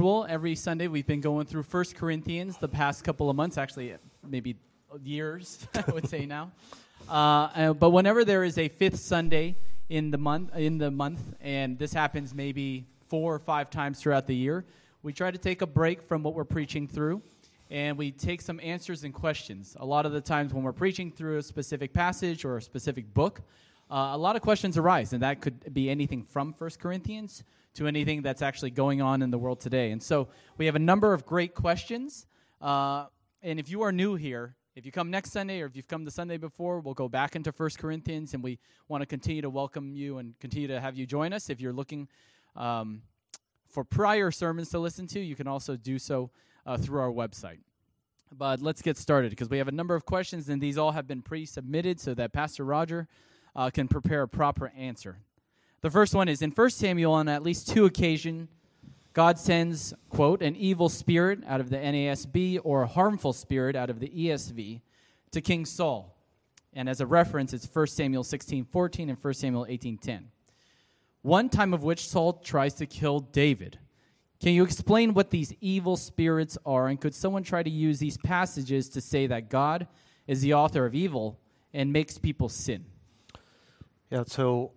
Every Sunday we've been going through 1 Corinthians the past couple of months, actually, maybe years, I would say now. Uh, but whenever there is a fifth Sunday in the month, in the month, and this happens maybe four or five times throughout the year, we try to take a break from what we're preaching through, and we take some answers and questions. A lot of the times when we're preaching through a specific passage or a specific book, uh, a lot of questions arise, and that could be anything from 1 Corinthians to anything that's actually going on in the world today. And so we have a number of great questions. Uh, and if you are new here, if you come next Sunday or if you've come the Sunday before, we'll go back into 1 Corinthians and we want to continue to welcome you and continue to have you join us. If you're looking um, for prior sermons to listen to, you can also do so uh, through our website. But let's get started because we have a number of questions and these all have been pre submitted so that Pastor Roger uh, can prepare a proper answer. The first one is in 1 Samuel, on at least two occasions, God sends, quote, an evil spirit out of the NASB or a harmful spirit out of the ESV to King Saul. And as a reference, it's 1 Samuel 16 14 and 1 Samuel 18 10. One time of which Saul tries to kill David. Can you explain what these evil spirits are? And could someone try to use these passages to say that God is the author of evil and makes people sin? Yeah, so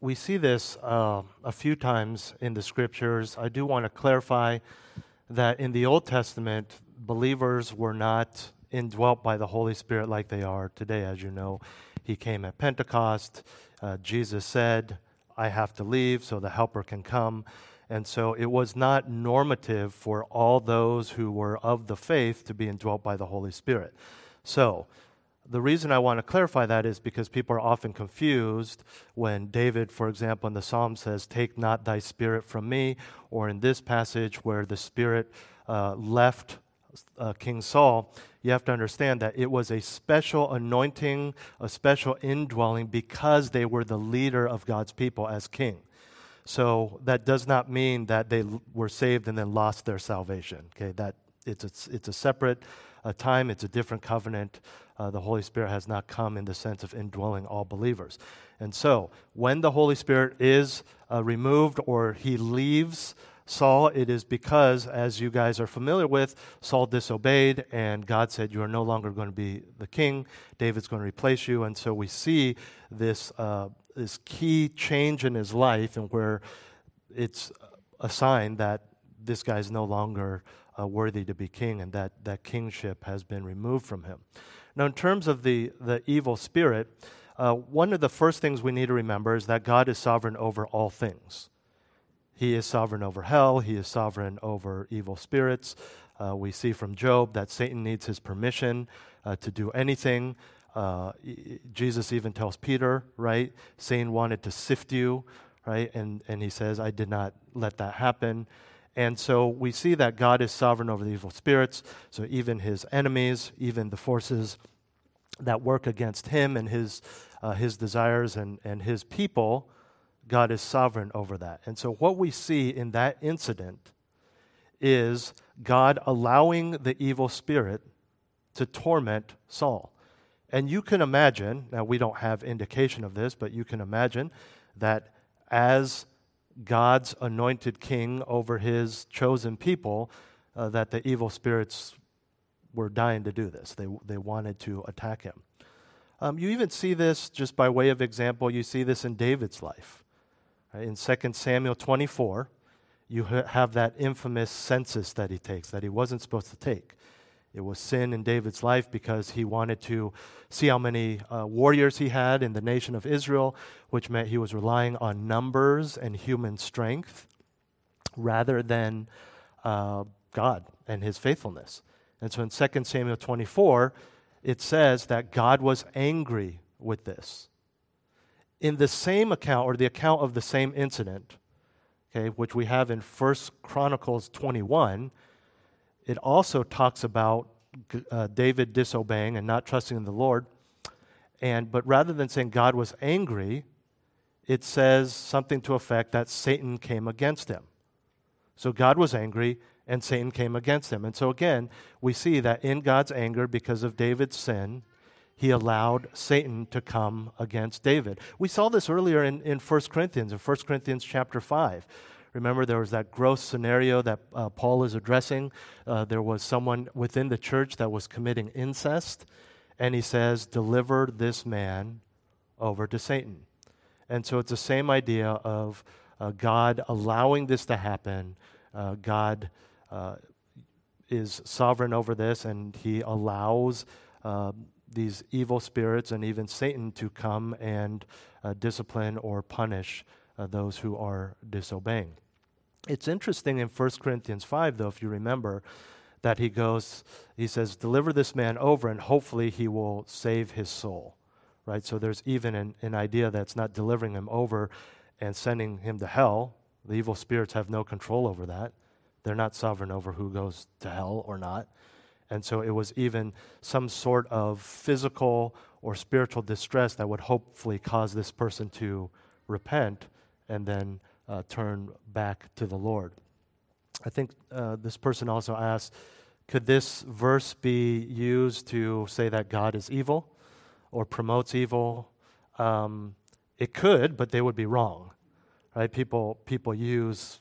we see this uh, a few times in the scriptures. I do want to clarify that in the Old Testament, believers were not indwelt by the Holy Spirit like they are today. As you know, He came at Pentecost. Uh, Jesus said, I have to leave so the Helper can come. And so it was not normative for all those who were of the faith to be indwelt by the Holy Spirit. So, the reason I want to clarify that is because people are often confused when David, for example, in the Psalm says, Take not thy spirit from me, or in this passage where the spirit uh, left uh, King Saul. You have to understand that it was a special anointing, a special indwelling because they were the leader of God's people as king. So that does not mean that they were saved and then lost their salvation. Okay, that it's a, it's a separate uh, time, it's a different covenant uh, the Holy Spirit has not come in the sense of indwelling all believers. And so, when the Holy Spirit is uh, removed or he leaves Saul, it is because, as you guys are familiar with, Saul disobeyed, and God said, You are no longer going to be the king. David's going to replace you. And so, we see this, uh, this key change in his life, and where it's a sign that this guy is no longer uh, worthy to be king, and that, that kingship has been removed from him. Now, in terms of the, the evil spirit, uh, one of the first things we need to remember is that God is sovereign over all things. He is sovereign over hell, He is sovereign over evil spirits. Uh, we see from Job that Satan needs his permission uh, to do anything. Uh, Jesus even tells Peter, right? Satan wanted to sift you, right? And, and he says, I did not let that happen. And so we see that God is sovereign over the evil spirits. So even his enemies, even the forces that work against him and his, uh, his desires and, and his people, God is sovereign over that. And so what we see in that incident is God allowing the evil spirit to torment Saul. And you can imagine, now we don't have indication of this, but you can imagine that as God's anointed king over his chosen people, uh, that the evil spirits were dying to do this. They, they wanted to attack him. Um, you even see this, just by way of example, you see this in David's life. Right? In 2 Samuel 24, you ha- have that infamous census that he takes, that he wasn't supposed to take. It was sin in David's life because he wanted to see how many uh, warriors he had in the nation of Israel, which meant he was relying on numbers and human strength rather than uh, God and his faithfulness. And so in 2 Samuel 24, it says that God was angry with this. In the same account, or the account of the same incident, okay, which we have in 1 Chronicles 21, it also talks about uh, David disobeying and not trusting in the Lord. And but rather than saying God was angry, it says something to effect that Satan came against him. So God was angry and Satan came against him. And so again, we see that in God's anger because of David's sin, he allowed Satan to come against David. We saw this earlier in, in 1 Corinthians, in 1 Corinthians chapter 5. Remember, there was that gross scenario that uh, Paul is addressing. Uh, there was someone within the church that was committing incest, and he says, Deliver this man over to Satan. And so it's the same idea of uh, God allowing this to happen. Uh, God uh, is sovereign over this, and he allows uh, these evil spirits and even Satan to come and discipline or punish those who are disobeying. It's interesting in 1 Corinthians 5, though, if you remember, that he goes, he says, deliver this man over and hopefully he will save his soul. Right? So there's even an, an idea that's not delivering him over and sending him to hell. The evil spirits have no control over that. They're not sovereign over who goes to hell or not. And so it was even some sort of physical or spiritual distress that would hopefully cause this person to repent and then uh, turn back to the Lord. I think uh, this person also asked could this verse be used to say that God is evil or promotes evil? Um, it could, but they would be wrong. Right? People, people use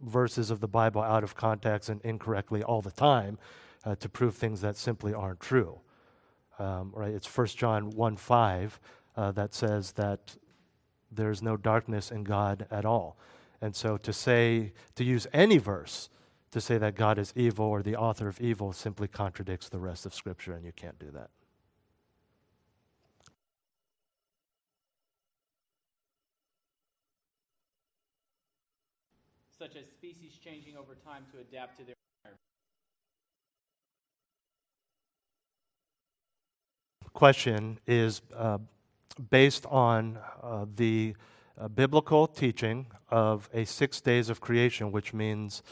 verses of the Bible out of context and incorrectly all the time uh, to prove things that simply aren't true. Um, right? It's 1 John 1 5 uh, that says that there's no darkness in God at all. And so to say, to use any verse to say that God is evil or the author of evil simply contradicts the rest of Scripture, and you can't do that. Such as species changing over time to adapt to their environment. Question is uh, based on uh, the uh, biblical teaching of a six days of creation, which means,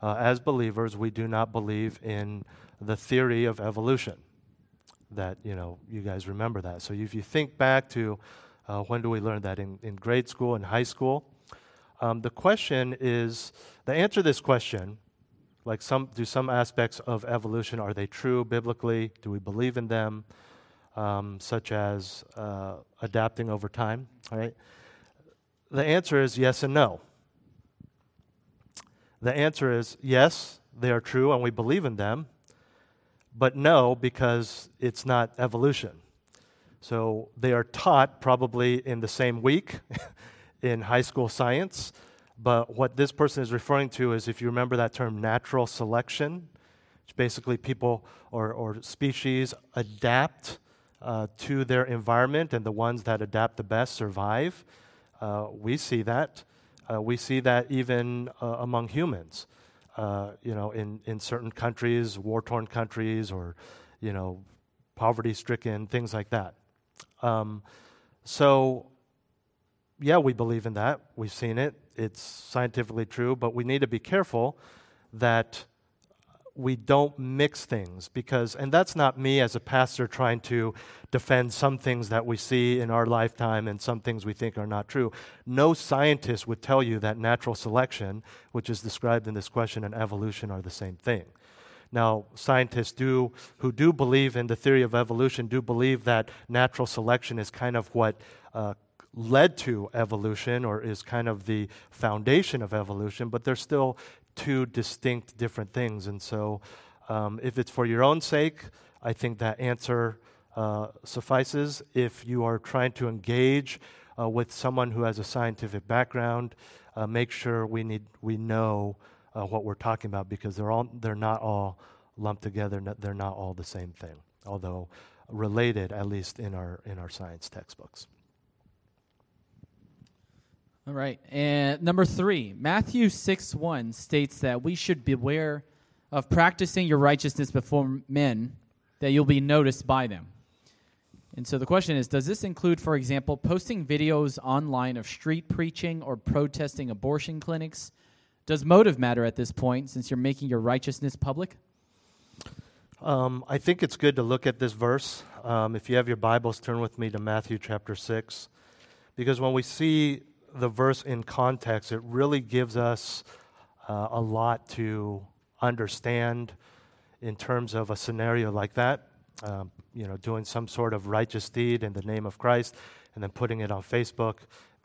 uh, as believers, we do not believe in the theory of evolution. That, you know, you guys remember that. So if you think back to uh, when do we learn that? In, in grade school and high school. Um, the question is the answer to this question like some do some aspects of evolution are they true biblically do we believe in them um, such as uh, adapting over time, right? The answer is yes and no. The answer is yes, they are true and we believe in them, but no, because it's not evolution. So they are taught probably in the same week in high school science, but what this person is referring to is if you remember that term natural selection, which basically people or, or species adapt uh, to their environment, and the ones that adapt the best survive. Uh, we see that. Uh, we see that even uh, among humans. Uh, you know, in, in certain countries, war-torn countries, or you know, poverty-stricken, things like that. Um, so, yeah, we believe in that. We've seen it. It's scientifically true, but we need to be careful that we don't mix things because, and that's not me as a pastor trying to defend some things that we see in our lifetime and some things we think are not true. No scientist would tell you that natural selection, which is described in this question, and evolution are the same thing. Now, scientists do, who do believe in the theory of evolution, do believe that natural selection is kind of what uh, led to evolution or is kind of the foundation of evolution, but there's still two distinct different things. And so, um, if it's for your own sake, I think that answer uh, suffices. If you are trying to engage uh, with someone who has a scientific background, uh, make sure we need we know uh, what we're talking about because they're all they're not all lumped together. They're not all the same thing, although related at least in our in our science textbooks. All right. And number three, Matthew 6 1 states that we should beware of practicing your righteousness before men, that you'll be noticed by them. And so the question is Does this include, for example, posting videos online of street preaching or protesting abortion clinics? Does motive matter at this point since you're making your righteousness public? Um, I think it's good to look at this verse. Um, if you have your Bibles, turn with me to Matthew chapter 6. Because when we see the verse in context, it really gives us uh, a lot to understand in terms of a scenario like that. Um, you know, doing some sort of righteous deed in the name of Christ and then putting it on Facebook.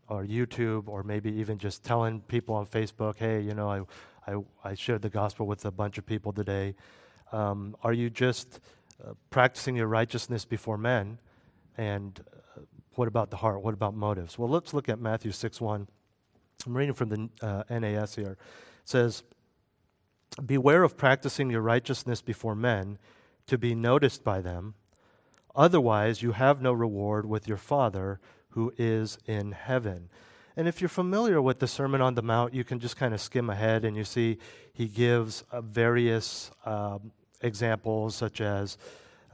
or YouTube, or maybe even just telling people on Facebook, hey, you know, I, I, I shared the gospel with a bunch of people today. Um, are you just uh, practicing your righteousness before men? And what about the heart? What about motives? Well, let's look at Matthew 6 1. I'm reading from the uh, NAS here. It says, Beware of practicing your righteousness before men to be noticed by them. Otherwise, you have no reward with your Father who is in heaven. And if you're familiar with the Sermon on the Mount, you can just kind of skim ahead and you see he gives uh, various um, examples, such as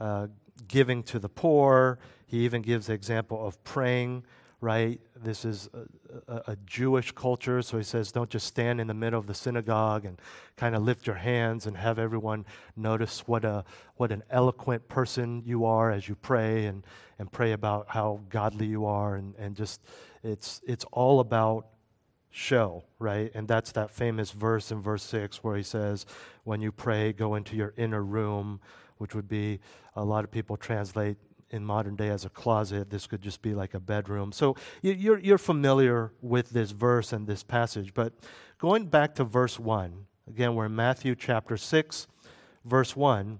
uh, giving to the poor. He even gives the example of praying right? This is a, a, a, Jewish culture, so he says, don't just stand in the middle of the synagogue and kind of lift your hands and have everyone notice what, a, what an eloquent person you are as you pray and, and pray about how godly you are. And, and just, it's, it's all about show, right? And that's that famous verse in verse 6 where he says, when you pray, go into your inner room, which would be, a lot of people translate in modern day as a closet. This could just be like a bedroom. So you're, you're familiar with this verse and this passage. But going back to verse 1, again, we're in Matthew chapter 6, verse 1,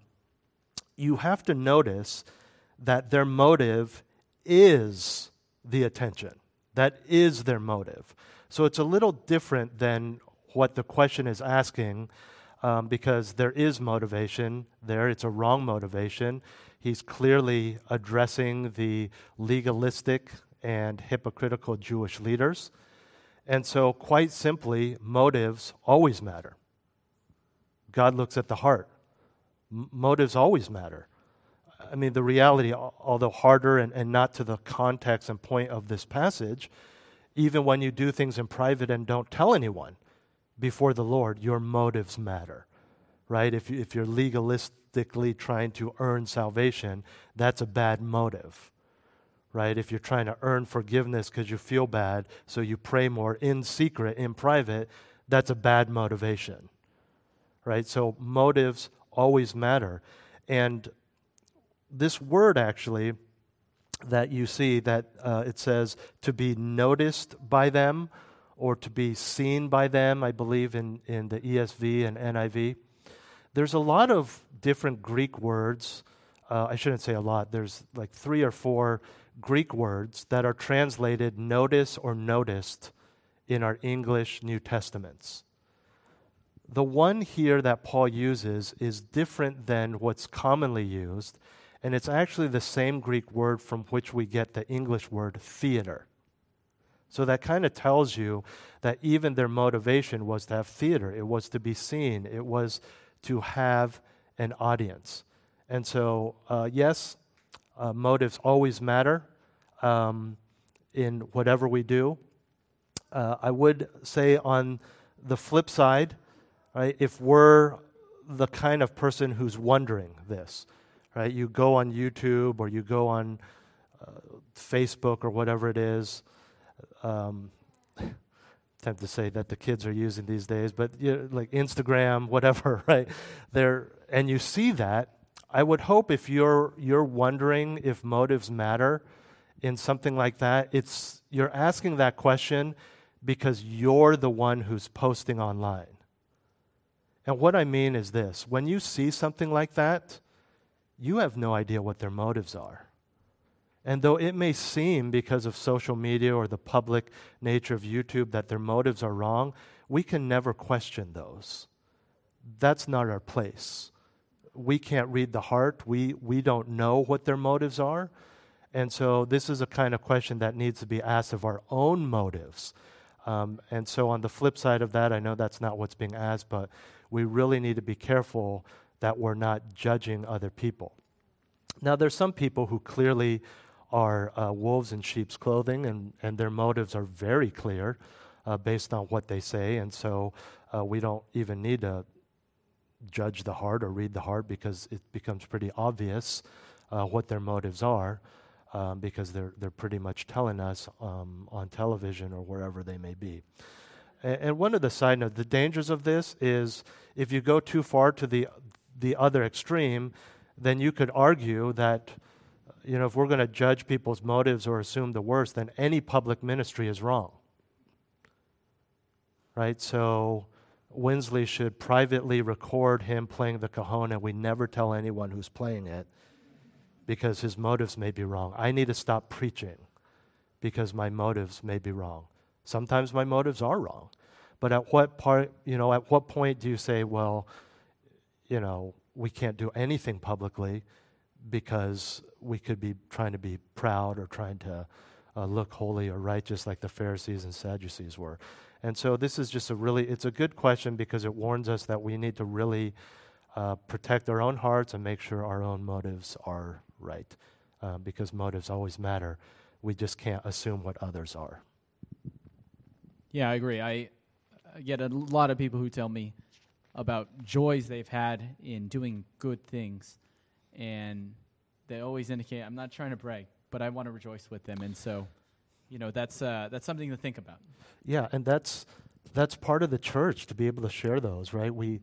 you have to notice that their motive is the attention. That is their motive. So it's a little different than what the question is asking um, because there is motivation there. It's a wrong motivation. He's clearly addressing the legalistic and hypocritical Jewish leaders. And so, quite simply, motives always matter. God looks at the heart. M- motives always matter. I mean, the reality, although harder and, and not to the context and point of this passage, even when you do things in private and don't tell anyone before the Lord, your motives matter, right? If, you, if you're legalist, trying to earn salvation, that's a bad motive. Right? If you're trying to earn forgiveness because you feel bad, so you pray more in secret, in private, that's a bad motivation. Right? So motives always matter. And this word actually that you see that uh, it says to be noticed by them or to be seen by them, I believe in, in the ESV and NIV. There's a lot of different Greek words. Uh, I shouldn't say a lot, there's like three or four Greek words that are translated notice or noticed in our English New Testaments. The one here that Paul uses is different than what's commonly used, and it's actually the same Greek word from which we get the English word theater. So that kind of tells you that even their motivation was to have theater, it was to be seen, it was to have an audience. And so, uh, yes, uh, motives always matter um, in whatever we do. Uh, I would say on the flip side, right, if we're the kind of person who's wondering this, right, you go on YouTube or you go on uh, Facebook or whatever it is. Um, tempted to say that the kids are using these days, but you know, like Instagram, whatever, right? There, and you see that. I would hope if you're you're wondering if motives matter in something like that, it's you're asking that question because you're the one who's posting online. And what I mean is this when you see something like that, you have no idea what their motives are. And though it may seem, because of social media or the public nature of YouTube, that their motives are wrong, we can never question those. That's not our place. We can't read the heart. We, we don't know what their motives are. And so, this is a kind of question that needs to be asked of our own motives. Um, and so, on the flip side of that, I know that's not what's being asked, but we really need to be careful that we're not judging other people. Now, there's some people who clearly are uh, wolves in sheep's clothing, and, and their motives are very clear uh, based on what they say. And so uh, we don't even need to judge the heart or read the heart because it becomes pretty obvious uh, what their motives are. Um, because they're, they're pretty much telling us um, on television or wherever they may be. And, and one of the side notes, the dangers of this is if you go too far to the, the other extreme, then you could argue that you know, if we're going to judge people's motives or assume the worst, then any public ministry is wrong. Right? So Winsley should privately record him playing the cajon, and we never tell anyone who's playing it because his motives may be wrong. I need to stop preaching because my motives may be wrong. Sometimes my motives are wrong. But at what part, you know, at what point do you say, well, you know, we can't do anything publicly because we could be trying to be proud or trying to uh, look holy or righteous like the Pharisees and Sadducees were. And so this is just a really, it's a good question because it warns us that we need to really uh, protect our own hearts and make sure our own motives are right. Uh, because motives always matter. We just can't assume what others are. Yeah, I agree. I get a lot of people who tell me about joys they've had in doing good things and they always indicate I'm not trying to brag, but I want to rejoice with them, and so, you know, that's uh, that's something to think about. Yeah, and that's that's part of the church to be able to share those, right? We,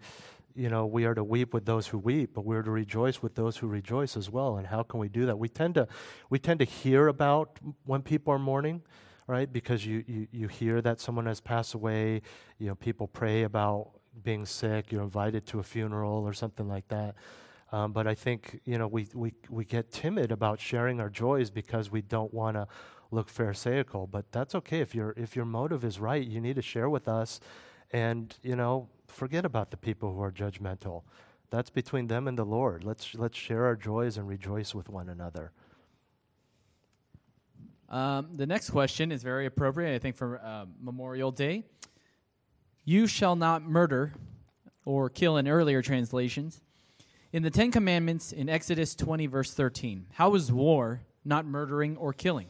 you know, we are to weep with those who weep, but we're to rejoice with those who rejoice as well. And how can we do that? We tend to we tend to hear about when people are mourning, right? Because you you you hear that someone has passed away. You know, people pray about being sick. You're invited to a funeral or something like that. Um, but I think you know we, we we get timid about sharing our joys because we don't want to look pharisaical. But that's okay if your if your motive is right. You need to share with us, and you know forget about the people who are judgmental. That's between them and the Lord. Let's let's share our joys and rejoice with one another. Um, the next question is very appropriate, I think, for uh, Memorial Day. You shall not murder, or kill in earlier translations. In the Ten Commandments in Exodus 20, verse 13, how is war not murdering or killing?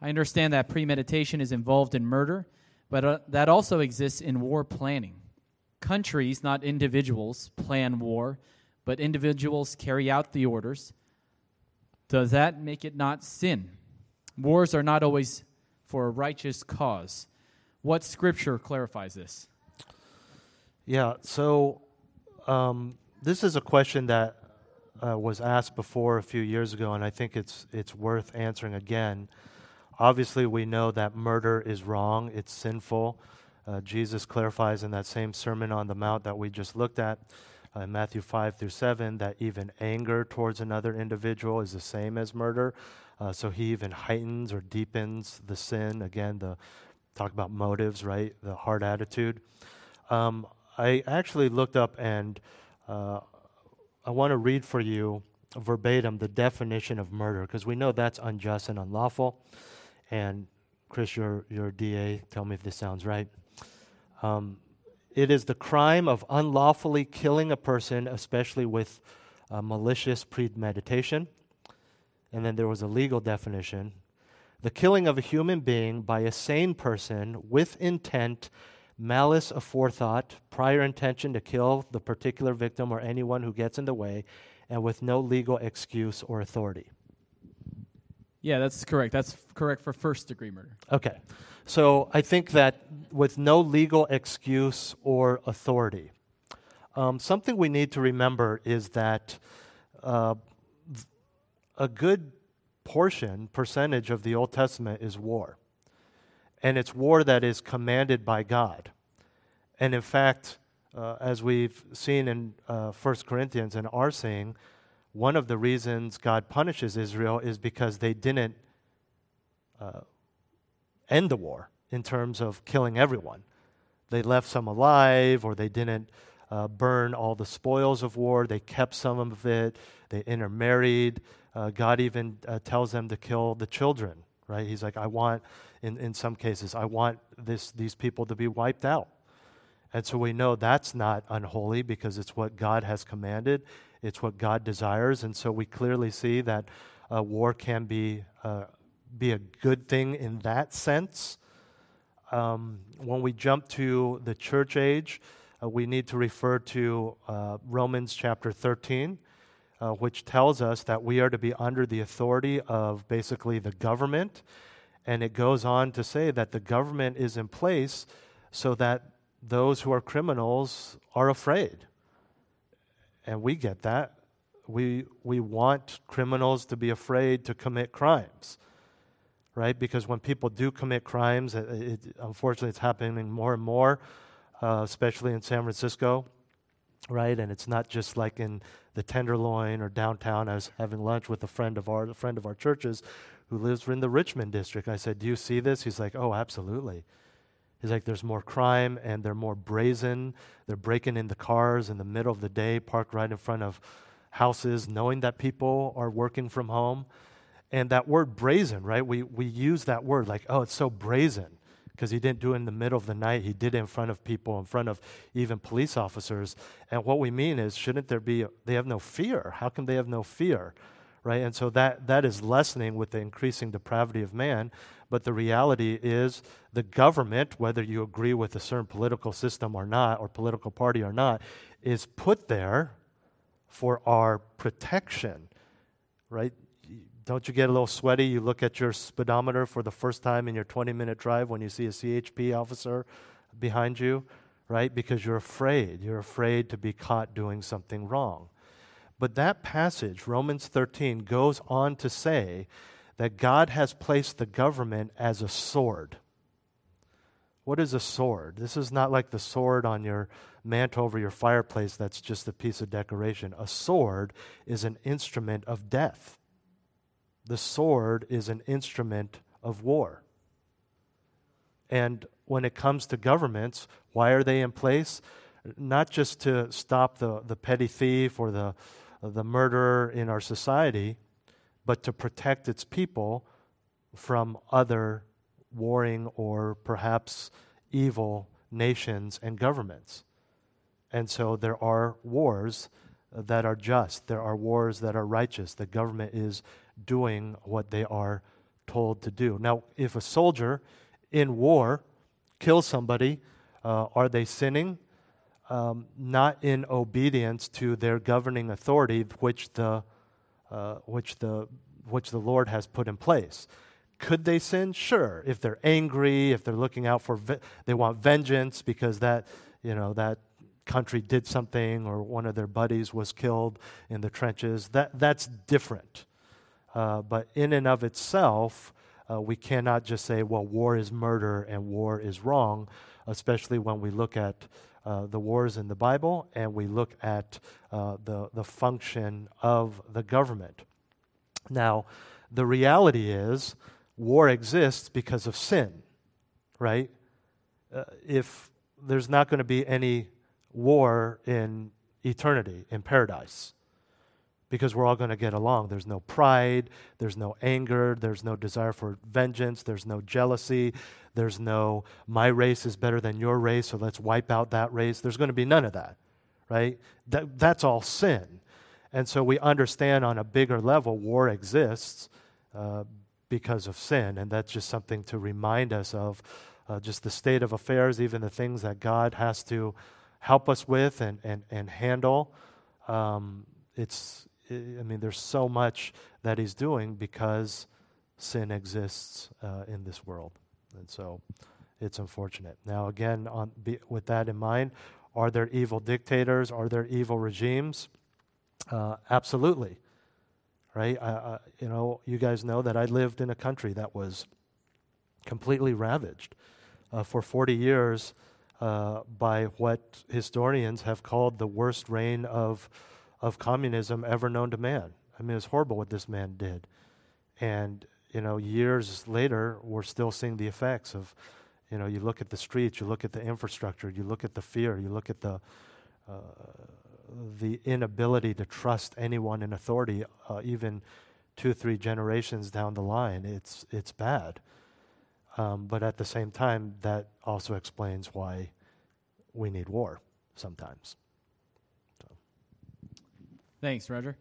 I understand that premeditation is involved in murder, but uh, that also exists in war planning. Countries, not individuals, plan war, but individuals carry out the orders. Does that make it not sin? Wars are not always for a righteous cause. What scripture clarifies this? Yeah, so um, this is a question that uh, was asked before a few years ago, and I think it's it's worth answering again. Obviously, we know that murder is wrong; it's sinful. Uh, Jesus clarifies in that same Sermon on the Mount that we just looked at, uh, in Matthew five through seven, that even anger towards another individual is the same as murder. Uh, so he even heightens or deepens the sin. Again, the talk about motives, right? The hard attitude. Um, I actually looked up and uh, I want to read for you verbatim the definition of murder because we know that's unjust and unlawful. And Chris, your, your DA, tell me if this sounds right. Um, it is the crime of unlawfully killing a person, especially with malicious premeditation. And then there was a legal definition the killing of a human being by a sane person with intent malice aforethought, prior intention to kill the particular victim or anyone who gets in the way, and with no legal excuse or authority. Yeah, that's correct. That's f- correct for first degree murder. Okay. So I think that with no legal excuse or authority, um, something we need to remember is that uh, a good portion, percentage of the Old Testament is war and it's war that is commanded by God. And in fact, uh, as we've seen in uh, 1 Corinthians and are seeing, one of the reasons God punishes Israel is because they didn't uh, end the war in terms of killing everyone. They left some alive, or they didn't uh, burn all the spoils of war. They kept some of it. They intermarried. Uh, God even uh, tells them to kill the children, right? He's like, I want in, in some cases. I want this, these people to be wiped out. And so we know that's not unholy because it's what God has commanded, it's what God desires. And so we clearly see that uh, war can be, uh, be a good thing in that sense. Um, when we jump to the church age, uh, we need to refer to uh, Romans chapter 13. Uh, which tells us that we are to be under the authority of basically the government and it goes on to say that the government is in place so that those who are criminals are afraid. And we get that. we, we want criminals to be afraid to commit crimes, right? Because when people do commit crimes, it, it, unfortunately, it's happening more and more, uh, especially in San Francisco, right? And it's not just like in the Tenderloin or downtown. I was having lunch with a friend of our, a friend of our churches who lives in the Richmond district. I said, "Do you see this?" He's like, "Oh, absolutely." He's like, there's more crime and they're more brazen. They're breaking into cars in the middle of the day, parked right in front of houses, knowing that people are working from home. And that word brazen, right? We, we use that word like, oh, it's so brazen because he didn't do it in the middle of the night. He did it in front of people, in front of even police officers. And what we mean is, shouldn't there be, they have no fear. How can they have no fear? Right? And so that, that is lessening with the increasing depravity of man. But the reality is, the government, whether you agree with a certain political system or not, or political party or not, is put there for our protection, right? Don't you get a little sweaty? You look at your speedometer for the first time in your 20 minute drive when you see a CHP officer behind you, right? Because you're afraid. You're afraid to be caught doing something wrong. But that passage, Romans 13, goes on to say that God has placed the government as a sword. What is a sword? This is not like the sword on your mantle over your fireplace that's just a piece of decoration. A sword is an instrument of death. The sword is an instrument of war. And when it comes to governments, why are they in place? Not just to stop the, the petty thief or the, the murderer in our society, but to protect its people from other warring or perhaps evil nations and governments. And so there are wars that are just, there are wars that are righteous. The government is doing what they are told to do. Now, if a soldier in war kills somebody, uh, are they sinning? Um, not in obedience to their governing authority, which the uh, which, the, which the Lord has put in place. Could they sin? Sure. If they're angry, if they're looking out for, ve- they want vengeance because that, you know, that country did something or one of their buddies was killed in the trenches, that, that's different. Uh, but in and of itself, uh, we cannot just say, well, war is murder and war is wrong, especially when we look at uh, the wars in the Bible and we look at uh, the, the function of the government. Now, the reality is war exists because of sin, right? Uh, if there's not going to be any war in eternity, in paradise, because we're all going to get along. There's no pride, there's no anger, there's no desire for vengeance, there's no jealousy, there's no my race is better than your race, so let's wipe out that race. There's going to be none of that, right? That, that's all sin. And so we understand on a bigger level war exists uh, because of sin, and that's just something to remind us of uh, just the state of affairs, even the things that God has to help us with and, and, and handle. Um, it's I mean, there's so much that he's doing because sin exists uh, in this world. And so it's unfortunate. Now, again, on, be, with that in mind, are there evil dictators? Are there evil regimes? Uh, absolutely. Right? I, you know, you guys know that I lived in a country that was completely ravaged uh, for 40 years uh, by what historians have called the worst reign of of communism ever known to man. I mean, it's horrible what this man did. And, you know, years later, we're still seeing the effects of, you know, you look at the streets, you look at the infrastructure, you look at the fear, you look at the, uh, the inability to trust anyone in authority, uh, even two, three generations down the line. It's, it's bad. Um, but at the same time, that also explains why we need war sometimes. Thanks, Roger.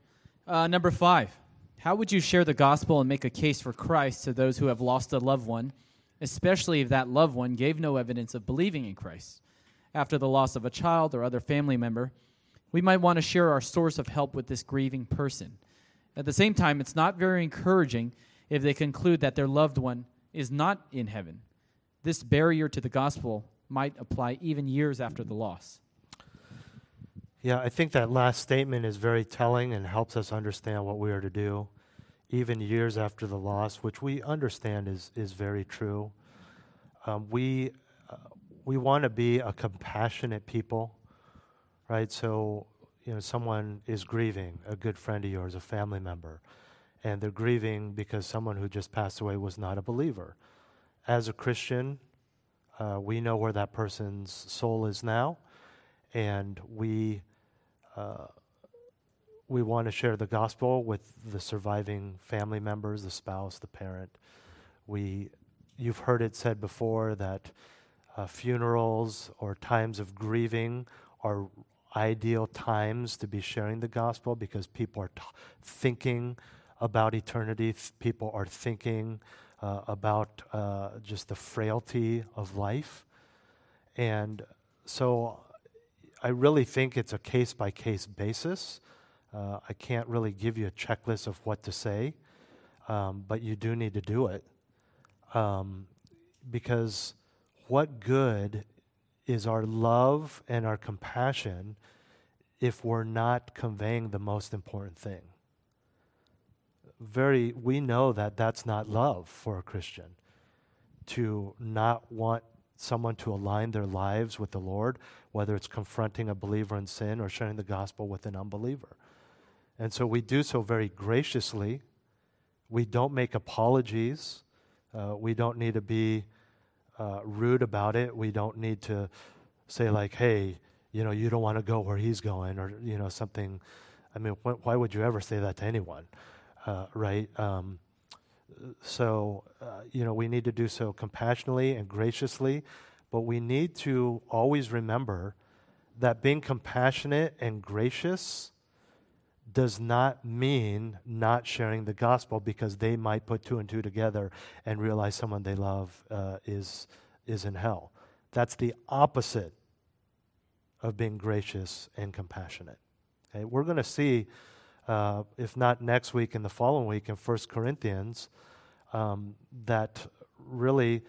Uh, number five, how would you share the gospel and make a case for Christ to those who have lost a loved one, especially if that loved one gave no evidence of believing in Christ? After the loss of a child or other family member, we might want to share our source of help with this grieving person. At the same time, it's not very encouraging if they conclude that their loved one is not in heaven. This barrier to the gospel might apply even years after the loss. Yeah, I think that last statement is very telling and helps us understand what we are to do, even years after the loss, which we understand is, is very true. Um, we, uh, we want to be a compassionate people, right? So, you know, someone is grieving, a good friend of yours, a family member, and they're grieving because someone who just passed away was not a believer. As a Christian, uh, we know where that person's soul is now, and we uh, we want to share the gospel with the surviving family members, the spouse, the parent. We, you've heard it said before that uh, funerals or times of grieving are ideal times to be sharing the gospel because people are t- thinking about eternity. People are thinking uh, about uh, just the frailty of life. And so I really think it's a case by case basis. Uh, I can't really give you a checklist of what to say, um, but you do need to do it. Um, because what good is our love and our compassion if we're not conveying the most important thing? Very, we know that that's not love for a Christian. To not want someone to align their lives with the Lord, whether it's confronting a believer in sin or sharing the gospel with an unbeliever. And so we do so very graciously. We don't make apologies. Uh, we don't need to be uh, rude about it. We don't need to say, like, hey, you know, you don't want to go where he's going, or, you know, something. I mean, wh- why would you ever say that to anyone, uh, right? Um, so, uh, you know, we need to do so compassionately and graciously, but we need to always remember that being compassionate and gracious does not mean not sharing the gospel because they might put two and two together and realize someone they love uh, is, is in hell. That's the opposite of being gracious and compassionate. Okay? We're going to see uh, if not next week and the following week in 1 Corinthians, um, that really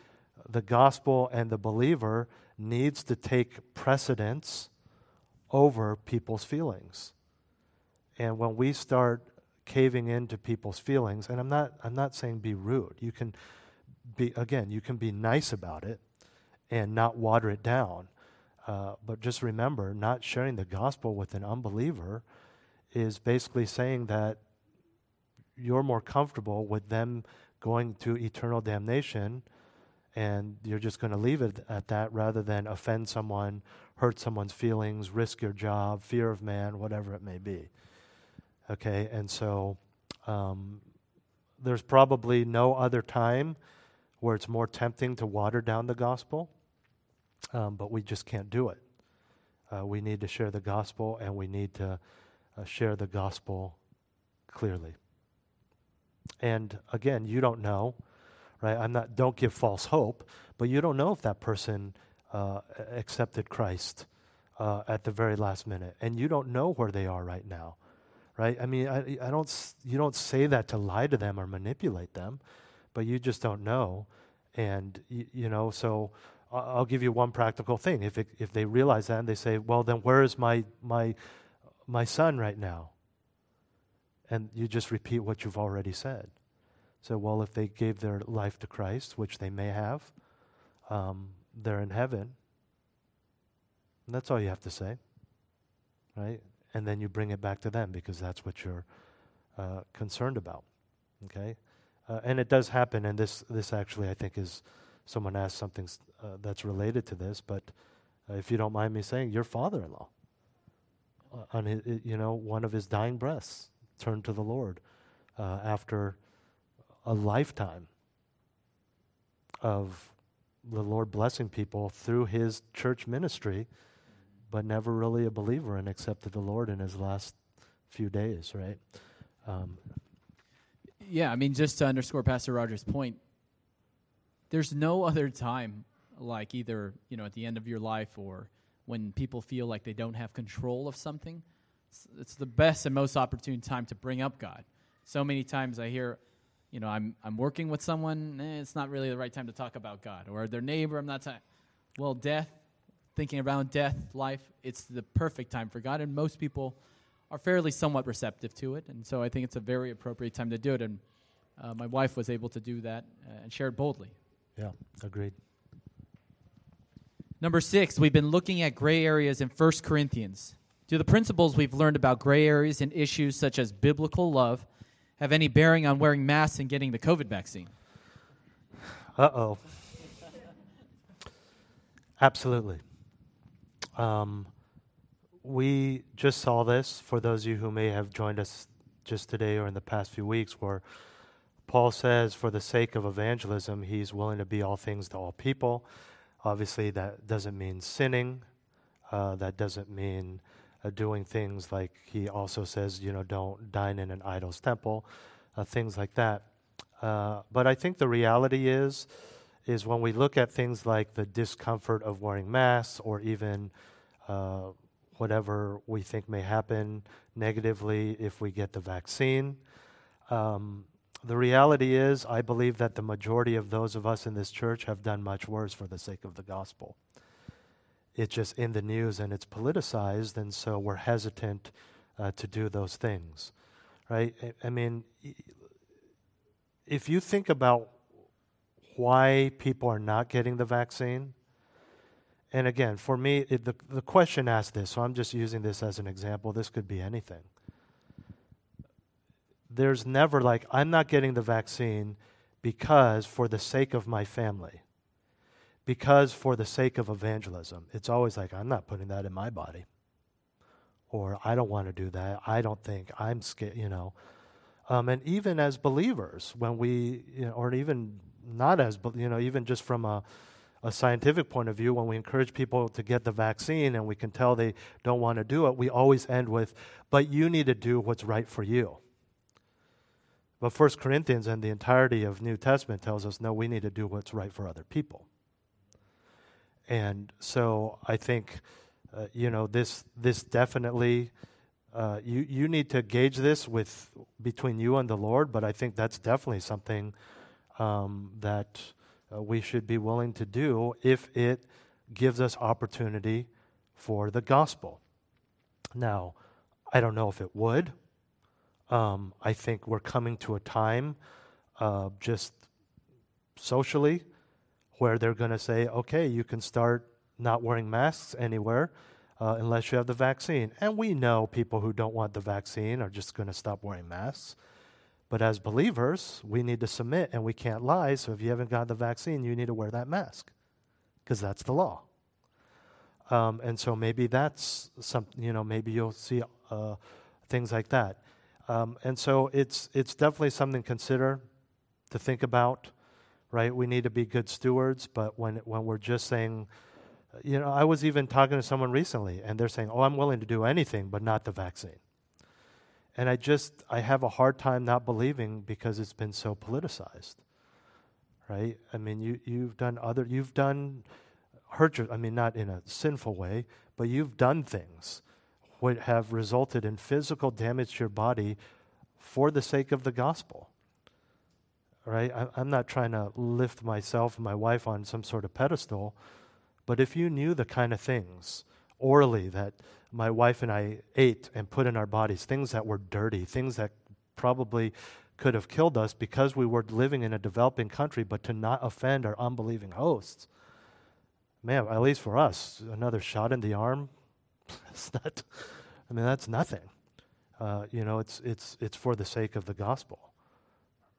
the gospel and the believer needs to take precedence over people's feelings. And when we start caving into people's feelings, and I'm not, I'm not saying be rude. You can be, again, you can be nice about it and not water it down. Uh, but just remember, not sharing the gospel with an unbeliever is basically saying that you're more comfortable with them going to eternal damnation and you're just going to leave it at that rather than offend someone, hurt someone's feelings, risk your job, fear of man, whatever it may be. Okay, and so um, there's probably no other time where it's more tempting to water down the gospel, um, but we just can't do it. Uh, we need to share the gospel and we need to uh, share the gospel clearly. And again, you don't know, right? I'm not. Don't give false hope, but you don't know if that person uh, accepted Christ uh, at the very last minute, and you don't know where they are right now, right? I mean, I, I don't. You don't say that to lie to them or manipulate them, but you just don't know, and you, you know. So I'll give you one practical thing. If it, if they realize that and they say, "Well, then where is my my my son right now?" and you just repeat what you've already said. So, well, if they gave their life to Christ, which they may have, um, they're in heaven. And that's all you have to say, right? And then you bring it back to them because that's what you're uh, concerned about, okay? Uh, and it does happen, and this, this actually, I think, is someone asked something uh, that's related to this, but uh, if you don't mind me saying, your father in law, on his, you know, one of his dying breaths, turned to the Lord uh, after a lifetime of the Lord blessing people through his church ministry, but never really a believer and accepted the Lord in his last few days, right? Um, yeah, I mean, just to underscore Pastor Rogers' point, there's no other time like either, you know, at the end of your life or when people feel like they don't have control of something it's, it's the best and most opportune time to bring up God. So many times I hear, you know, I'm, I'm working with someone, eh, it's not really the right time to talk about God. Or their neighbor, I'm not saying, well, death, thinking around death, life, it's the perfect time for God. And most people are fairly somewhat receptive to it. And so I think it's a very appropriate time to do it. And uh, my wife was able to do that uh, and share it boldly. Yeah, agreed. Number six, we've been looking at gray areas in 1 Corinthians. Do the principles we've learned about gray areas and issues such as biblical love have any bearing on wearing masks and getting the COVID vaccine? Uh oh. Absolutely. Um, we just saw this for those of you who may have joined us just today or in the past few weeks, where Paul says, for the sake of evangelism, he's willing to be all things to all people. Obviously, that doesn't mean sinning. Uh, that doesn't mean uh, doing things like he also says, you know, don't dine in an idol's temple, uh, things like that. Uh, but I think the reality is, is when we look at things like the discomfort of wearing masks or even uh, whatever we think may happen negatively if we get the vaccine. Um, the reality is, I believe that the majority of those of us in this church have done much worse for the sake of the gospel. It's just in the news and it's politicized, and so we're hesitant uh, to do those things, right? I, mean, if you think about why people are not getting the vaccine, and again, for me, it, the, the question asked this, so I'm just using this as an example. This could be anything. There's never like, I'm not getting the vaccine because for the sake of my family, because for the sake of evangelism. It's always like, I'm not putting that in my body. Or I don't want to do that. I don't think I'm scared, you know. Um, and even as believers, when we, you know, or even not as, you know, even just from a, a scientific point of view, when we encourage people to get the vaccine and we can tell they don't want to do it, we always end with, but you need to do what's right for you. But First Corinthians and the entirety of New Testament tells us, no, we need to do what's right for other people. And so I think, uh, you know, this, this definitely, uh, you, you need to gauge this with between you and the Lord, but I think that's definitely something um, that uh, we should be willing to do if it gives us opportunity for the gospel. Now, I don't know if it would. Um, I think we're coming to a time uh, just socially where they're going to say, okay, you can start not wearing masks anywhere uh, unless you have the vaccine. And we know people who don't want the vaccine are just going to stop wearing masks. But as believers, we need to submit and we can't lie. So if you haven't got the vaccine, you need to wear that mask because that's the law. Um, and so maybe that's something, you know, maybe you'll see uh, things like that. Um, and so it's, it's definitely something to consider, to think about, right? We need to be good stewards, but when, when we're just saying, you know, I was even talking to someone recently and they're saying, oh, I'm willing to do anything, but not the vaccine. And I just, I have a hard time not believing because it's been so politicized, right? I mean, you, you've done other, you've done hurt, your, I mean, not in a sinful way, but you've done things would have resulted in physical damage to your body for the sake of the gospel. Right? I, I'm not trying to lift myself and my wife on some sort of pedestal, but if you knew the kind of things orally that my wife and I ate and put in our bodies, things that were dirty, things that probably could have killed us because we were living in a developing country, but to not offend our unbelieving hosts. Man, at least for us, another shot in the arm, that's not, I mean, that's nothing. Uh, you know, it's, it's, it's for the sake of the gospel,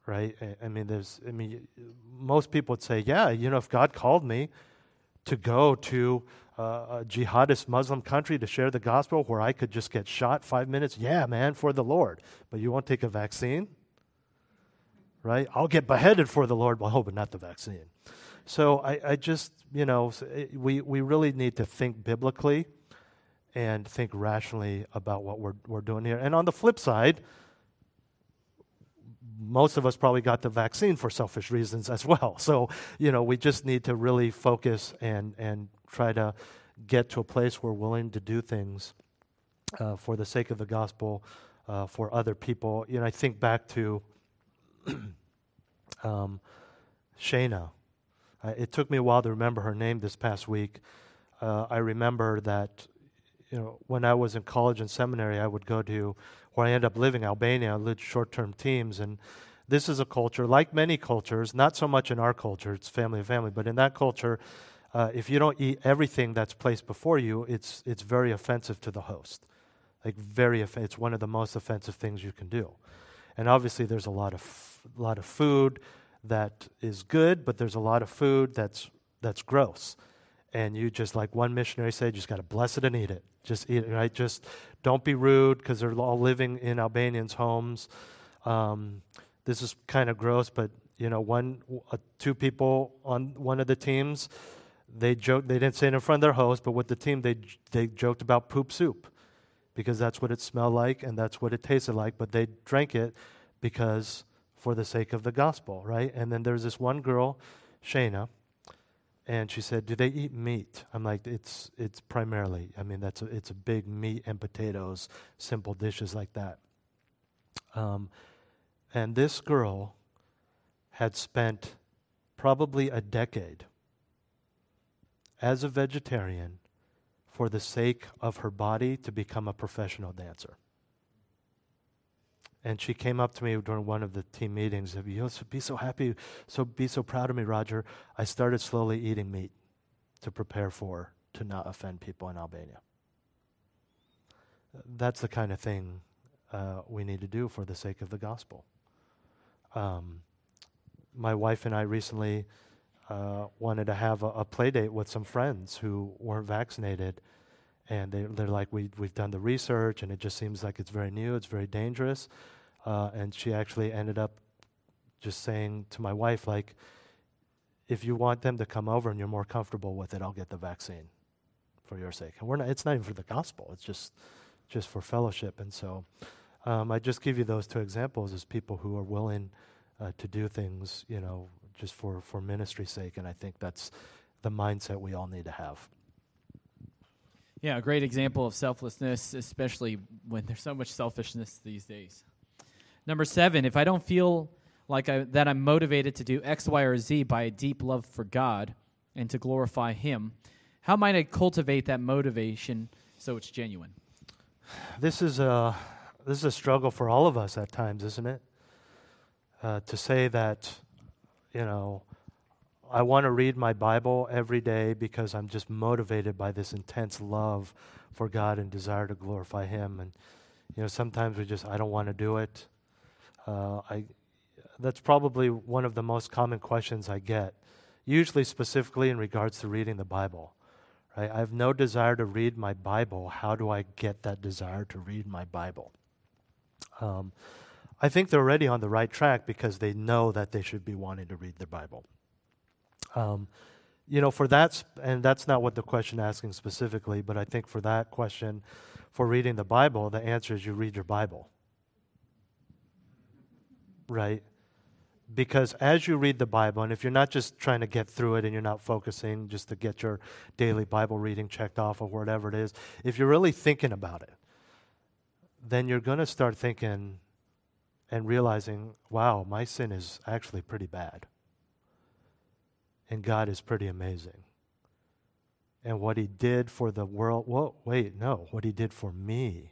right? I, I mean, there's, I mean, most people would say, yeah, you know, if God called me to go to uh, a jihadist Muslim country to share the gospel where I could just get shot five minutes? Yeah, man, for the Lord. But you won't take a vaccine? Right? I'll get beheaded for the Lord. Well, but not the vaccine. So I, I just, you know, we, we really need to think biblically and think rationally about what we're, we're doing here. And on the flip side, most of us probably got the vaccine for selfish reasons as well. So, you know, we just need to really focus and, and try to get to a place where we're willing to do things uh, for the sake of the gospel uh, for other people. You know, I think back to um, Shana. It took me a while to remember her name this past week. uh, I remember that you know when I was in college and seminary, I would go to where I ended up living, Albania. I lived short-term teams, and this is a culture like many cultures. Not so much in our culture; it's family of family, but in that culture. Uh, if you don't eat everything that's placed before you, it's, it's very offensive to the host. Like, very, off- it's one of the most offensive things you can do. And obviously, there's a lot of, f- lot of food that is good, but there's a lot of food that's, that's gross. And you just, like one missionary said, you just got to bless it and eat it. Just eat it, right? Just don't be rude because they're all living in Albanians' homes. Um, this is kind of gross, but you know, one, uh, two people on one of the teams, they joked. They didn't say it in front of their host, but with the team, they they joked about poop soup, because that's what it smelled like and that's what it tasted like. But they drank it because for the sake of the gospel, right? And then there's this one girl, Shayna, and she said, "Do they eat meat?" I'm like, "It's it's primarily. I mean, that's a, it's a big meat and potatoes, simple dishes like that." Um, and this girl had spent probably a decade as a vegetarian for the sake of her body to become a professional dancer. And she came up to me during one of the team meetings. and, You'll be so happy, so be so proud of me, Roger. I started slowly eating meat to prepare for to not offend people in Albania. That's the kind of thing uh, we need to do for the sake of the gospel. Um, my wife and I recently uh, wanted to have a, a play date with some friends who weren't vaccinated. And they, they're like, we, we've done the research, and it just seems like it's very new, it's very dangerous. Uh, and she actually ended up just saying to my wife, like, if you want them to come over and you're more comfortable with it, I'll get the vaccine for your sake. And we're not, it's not even for the gospel, it's just, just for fellowship. And so um, I just give you those two examples as people who are willing uh, to do things, you know, just for, for ministry's sake. And I think that's the mindset we all need to have. Yeah, a great example of selflessness, especially when there's so much selfishness these days. Number seven, if I don't feel like I, that I'm motivated to do X, Y, or Z by a deep love for God and to glorify Him, how might I cultivate that motivation so it's genuine? This is a, this is a struggle for all of us at times, isn't it? Uh, to say that, you know, I want to read my Bible every day because I'm just motivated by this intense love for God and desire to glorify Him. And, you know, sometimes we just, I don't want to do it. Uh, I, that's probably one of the most common questions I get, usually specifically in regards to reading the Bible. Right? I have no desire to read my Bible. How do I get that desire to read my Bible? Um, I think they're already on the right track because they know that they should be wanting to read the Bible. Um, you know, for that, and that's not what the question asking specifically, but I think for that question, for reading the Bible, the answer is you read your Bible. Right? Because as you read the Bible, and if you're not just trying to get through it and you're not focusing just to get your daily Bible reading checked off or whatever it is, if you're really thinking about it, then you're going to start thinking and realizing, wow, my sin is actually pretty bad. And God is pretty amazing. And what He did for the world, well, wait, no, what He did for me.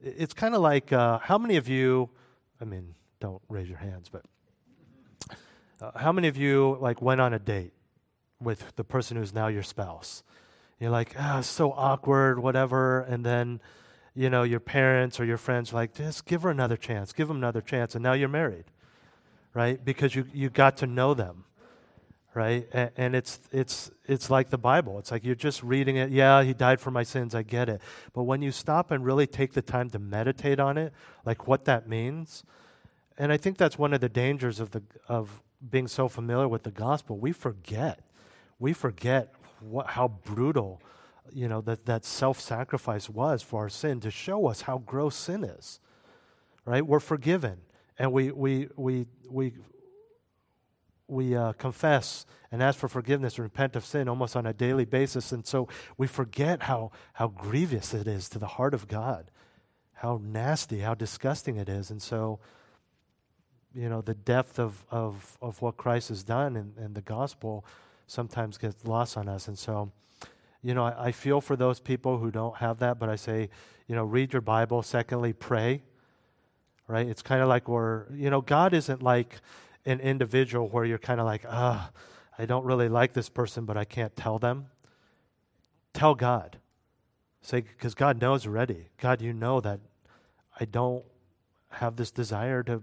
It's kind of like uh, how many of you, I mean, don't raise your hands, but uh, how many of you like went on a date with the person who's now your spouse? You're like, ah, oh, so awkward, whatever, and then you know, your parents or your friends are like, just give her another chance, give them another chance, and now you're married, right? Because you, you got to know them, right? And, it's, it's, it's like the Bible. It's like you're just reading it. Yeah, he died for my sins, I get it. But when you stop and really take the time to meditate on it, like what that means, and I think that's one of the dangers of, the, of being so familiar with the gospel. We forget. We forget what, how brutal you know, that, that self sacrifice was for our sin to show us how gross sin is. Right? We're forgiven. And we, we, we, we, we uh, confess and ask for forgiveness and repent of sin almost on a daily basis. And so we forget how, how grievous it is to the heart of God, how nasty, how disgusting it is. And so, you know, the depth of, of, of what Christ has done and, in the gospel sometimes gets lost on us. And so, you know, I, I feel for those people who don't have that, but I say, you know, read your Bible. Secondly, pray. Right? It's kind of like we're, you know, God isn't like an individual where you're kind of like, ah, I don't really like this person, but I can't tell them. Tell God. Say, because God knows already. God, you know that I don't have this desire to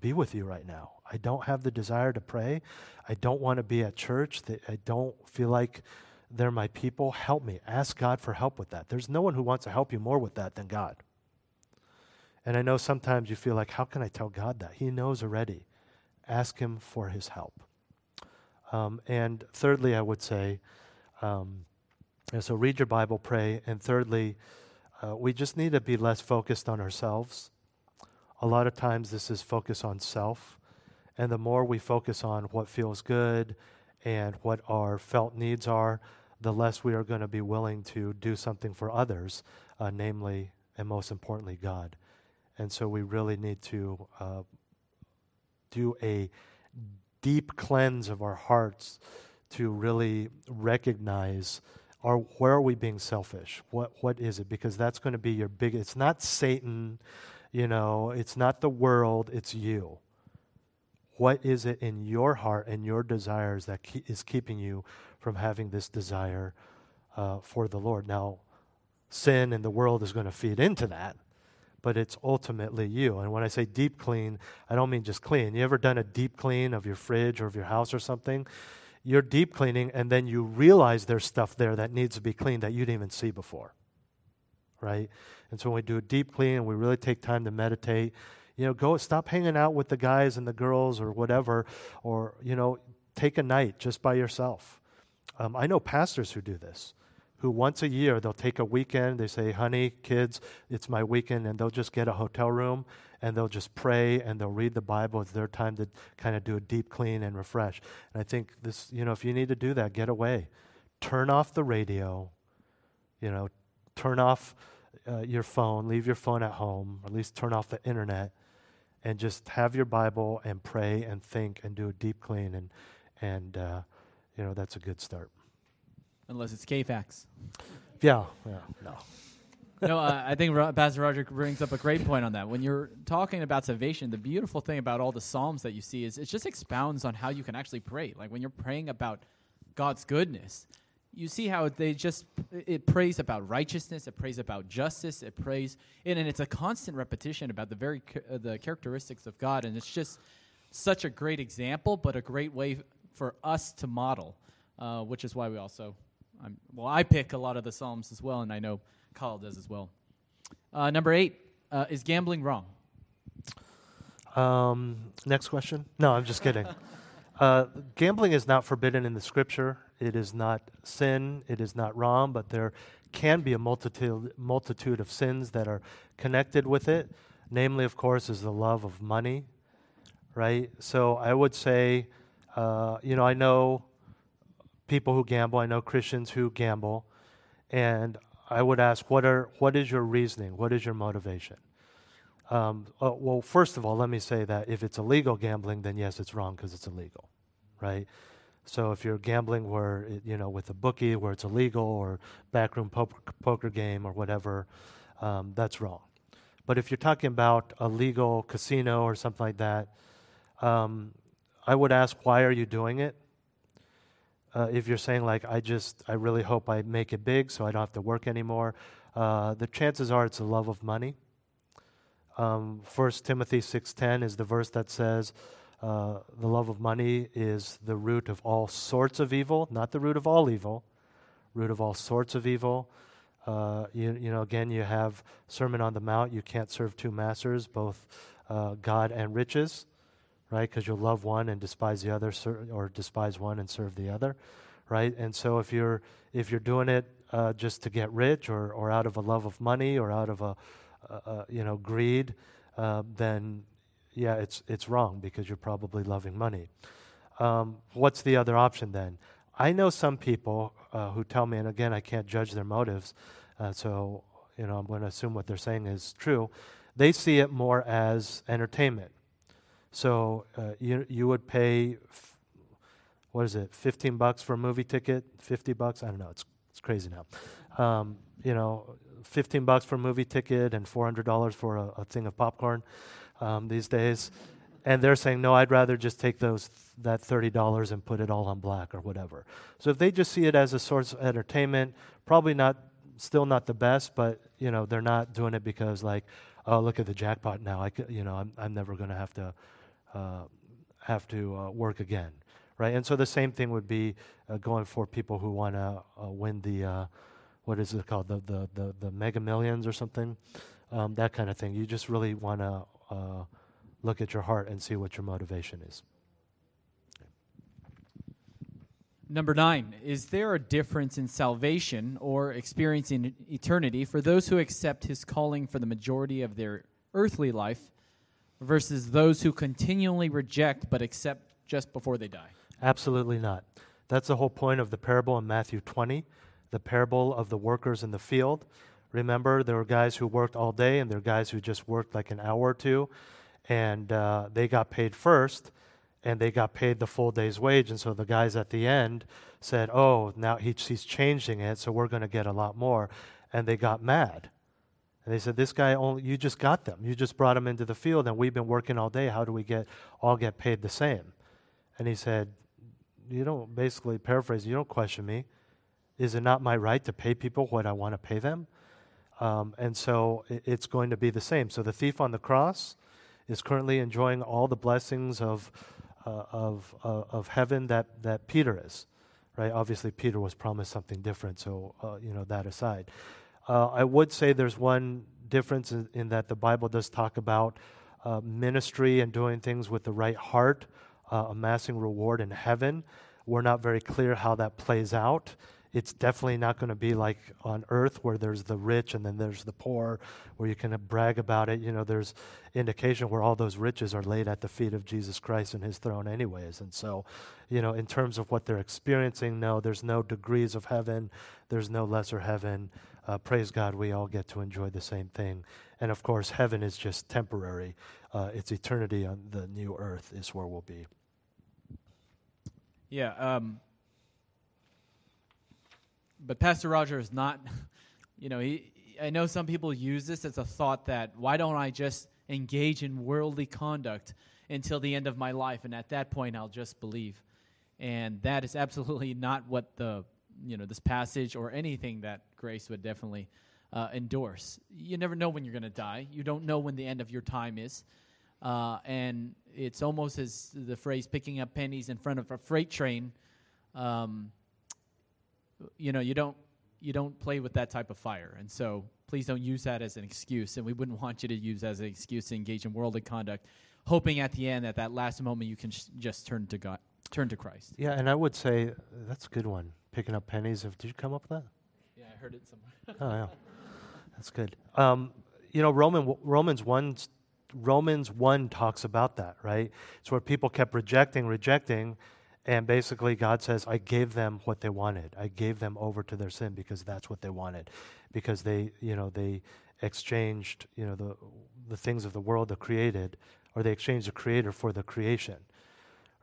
be with you right now. I don't have the desire to pray. I don't want to be at church. I don't feel like they're my people. Help me. Ask God for help with that. There's no one who wants to help you more with that than God. And I know sometimes you feel like, how can I tell God that? He knows already. Ask Him for His help. Um, and thirdly, I would say, um, so read your Bible, pray. And thirdly, uh, we just need to be less focused on ourselves. A lot of times, this is focus on self. And the more we focus on what feels good and what our felt needs are, the less we are going to be willing to do something for others, uh, namely and most importantly, God. And so we really need to uh, do a deep cleanse of our hearts to really recognize are where are we being selfish? What what is it? Because that's going to be your big. It's not Satan, you know. It's not the world. It's you. What is it in your heart and your desires that ke- is keeping you from having this desire uh, for the Lord? Now, sin and the world is going to feed into that, but it's ultimately you. And when I say deep clean, I don't mean just clean. You ever done a deep clean of your fridge or of your house or something? You're deep cleaning, and then you realize there's stuff there that needs to be cleaned that you didn't even see before. Right? And so when we do a deep clean and we really take time to meditate, you know, go stop hanging out with the guys and the girls or whatever, or, you know, take a night just by yourself. Um, I know pastors who do this, who once a year they'll take a weekend. They say, honey, kids, it's my weekend, and they'll just get a hotel room and they'll just pray and they'll read the Bible. It's their time to kind of do a deep clean and refresh. And I think this, you know, if you need to do that, get away. Turn off the radio, you know, turn off uh, your phone, leave your phone at home, or at least turn off the internet and just have your Bible and pray and think and do a deep clean and and uh, you know that's a good start. Unless it's KFAX. Yeah, yeah, no. no, uh, I think Ro- Pastor Roger brings up a great point on that. When you're talking about salvation, the beautiful thing about all the Psalms that you see is it just expounds on how you can actually pray. Like when you're praying about God's goodness, you see how they just it prays about righteousness, it prays about justice, it prays, and, and it's a constant repetition about the very uh, the characteristics of God, and it's just such a great example, but a great way for us to model, uh, which is why we also, I'm, well, I pick a lot of the psalms as well, and I know Kyle does as well. Uh, number eight uh, is gambling wrong. Um, next question. No, I'm just kidding. Uh, gambling is not forbidden in the scripture. It is not sin. It is not wrong, but there can be a multitude, multitude of sins that are connected with it. Namely, of course, is the love of money, right? So I would say, uh, you know, I know people who gamble, I know Christians who gamble, and I would ask, what, are, what is your reasoning? What is your motivation? Um, uh, well, first of all, let me say that if it's illegal gambling, then yes, it's wrong because it's illegal, right? So if you're gambling where it, you know with a bookie where it's illegal or backroom poker, poker game or whatever, um, that's wrong. But if you're talking about a legal casino or something like that, um, I would ask, why are you doing it? Uh, if you're saying like, I just, I really hope I make it big so I don't have to work anymore, uh, the chances are it's a love of money. Um, 1 Timothy 6.10 is the verse that says, uh, the love of money is the root of all sorts of evil, not the root of all evil, root of all sorts of evil. Uh, you, you know, again, you have Sermon on the Mount. You can't serve two masters, both uh, God and riches, right? Because you'll love one and despise the other, or despise one and serve the other, right? And so if you're if you're doing it uh, just to get rich, or or out of a love of money, or out of a you know, greed, uh, then yeah, it's, it's wrong because you're probably loving money. Um, what's the other option then? I know some people uh, who tell me, and again, I can't judge their motives, uh, so you know I'm going to assume what they're saying is true. They see it more as entertainment. So uh, you you would pay, f- what is it, 15 bucks for a movie ticket, 50 bucks? I don't know. It's, it's crazy now. Um, you know, 15 bucks for a movie ticket and $400 for a, a thing of popcorn um, these days. And they're saying, no, I'd rather just take those that $30 and put it all on black or whatever. So if they just see it as a source of entertainment, probably not, still not the best, but, you know, they're not doing it because like, oh, look at the jackpot now. I you know, I'm, I'm never going to have to, uh, have to uh, work again, right? And so the same thing would be uh, going for people who want to uh, win the, uh, what is it called, the, the, the, the mega millions or something, um, that kind of thing. You just really want to uh, look at your heart and see what your motivation is. Number nine, is there a difference in salvation or experiencing eternity for those who accept his calling for the majority of their earthly life versus those who continually reject but accept just before they die? Absolutely not. That's the whole point of the parable in Matthew 20, the parable of the workers in the field. Remember, there were guys who worked all day and there were guys who just worked like an hour or two, and uh, they got paid first and they got paid the full day's wage. And so the guys at the end said, Oh, now he, he's changing it, so we're going to get a lot more. And they got mad. And they said, This guy only, you just got them. You just brought them into the field, and we've been working all day. How do we get all get paid the same? And he said, You don't basically paraphrase, you don't question me. Is it not my right to pay people what I want to pay them? Um, and so it, it's going to be the same. So the thief on the cross is currently enjoying all the blessings of, uh, of, uh, of heaven that, that Peter is. Right? Obviously, Peter was promised something different, so, uh, you know, that aside. Uh, I would say there's one difference in, in, that the Bible does talk about uh, ministry and doing things with the right heart, uh, amassing reward in heaven. We're not very clear how that plays out. It's definitely not going to be like on earth where there's the rich and then there's the poor where you can brag about it. You know there's indication where all those riches are laid at the feet of jesus christ and his throne anyways. And so you know in terms of what they're experiencing no there's no degrees of heaven. There's no lesser heaven uh, praise god we all get to enjoy the same thing. And of course heaven is just temporary. Uh, it's eternity on the new earth is where we'll be. Yeah um but Pastor Roger is not, you know, he, I know some people use this as a thought that why don't I just engage in worldly conduct until the end of my life, and at that point I'll just believe. And that is absolutely not what the, you know, this passage or anything that grace would definitely uh, endorse. You never know when you're going to die. You don't know when the end of your time is. Uh, and it's almost as the phrase picking up pennies in front of a freight train. Um, you know, you don't you don't play with that type of fire. And so please don't use that as an excuse. And we wouldn't want you to use as an excuse to engage in worldly conduct, hoping at the end, at that last moment, you can sh- just turn to God, turn to Christ. Yeah, and I would say that's a good one. Picking up pennies. Did you come up with that? Yeah, I heard it somewhere. oh yeah, that's good. Um, you know, Roman Romans one. Romans 1 talks about that, right? It's where people kept rejecting, rejecting, and basically, God says, I gave them what they wanted. I gave them over to their sin because that's what they wanted. Because they, you know, they exchanged, you know, the, the things of the world that created, or they exchanged the creator for the creation.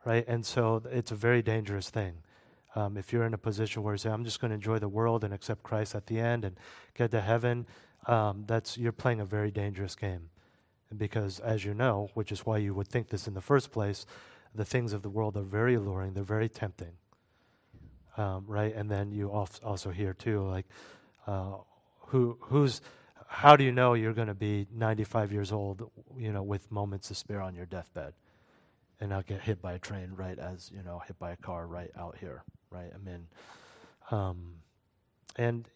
Right? And so it's a very dangerous thing. Um, if you're in a position where you say, I'm just going to enjoy the world and accept Christ at the end and get to heaven, um, that's, you're playing a very dangerous game. Because, as you know, which is why you would think this in the first place, the things of the world are very alluring, they're very tempting. Um, right? And then you also hear too, like, uh, who, who's, how do you know you're going to be 95 years old, you know, with moments to spare on your deathbed and not get hit by a train right as, you know, hit by a car right out here, right? I mean, um, and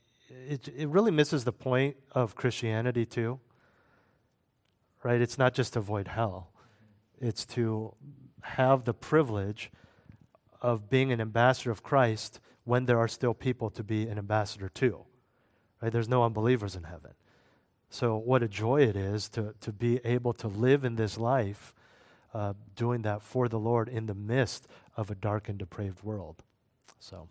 it, it really misses the point of Christianity too, right? It's not just to avoid hell, it's to have the privilege of being an ambassador of Christ when there are still people to be an ambassador to. Right? There's no unbelievers in heaven. So, what a joy it is to, to be able to live in this life uh, doing that for the Lord in the midst of a dark and depraved world. So.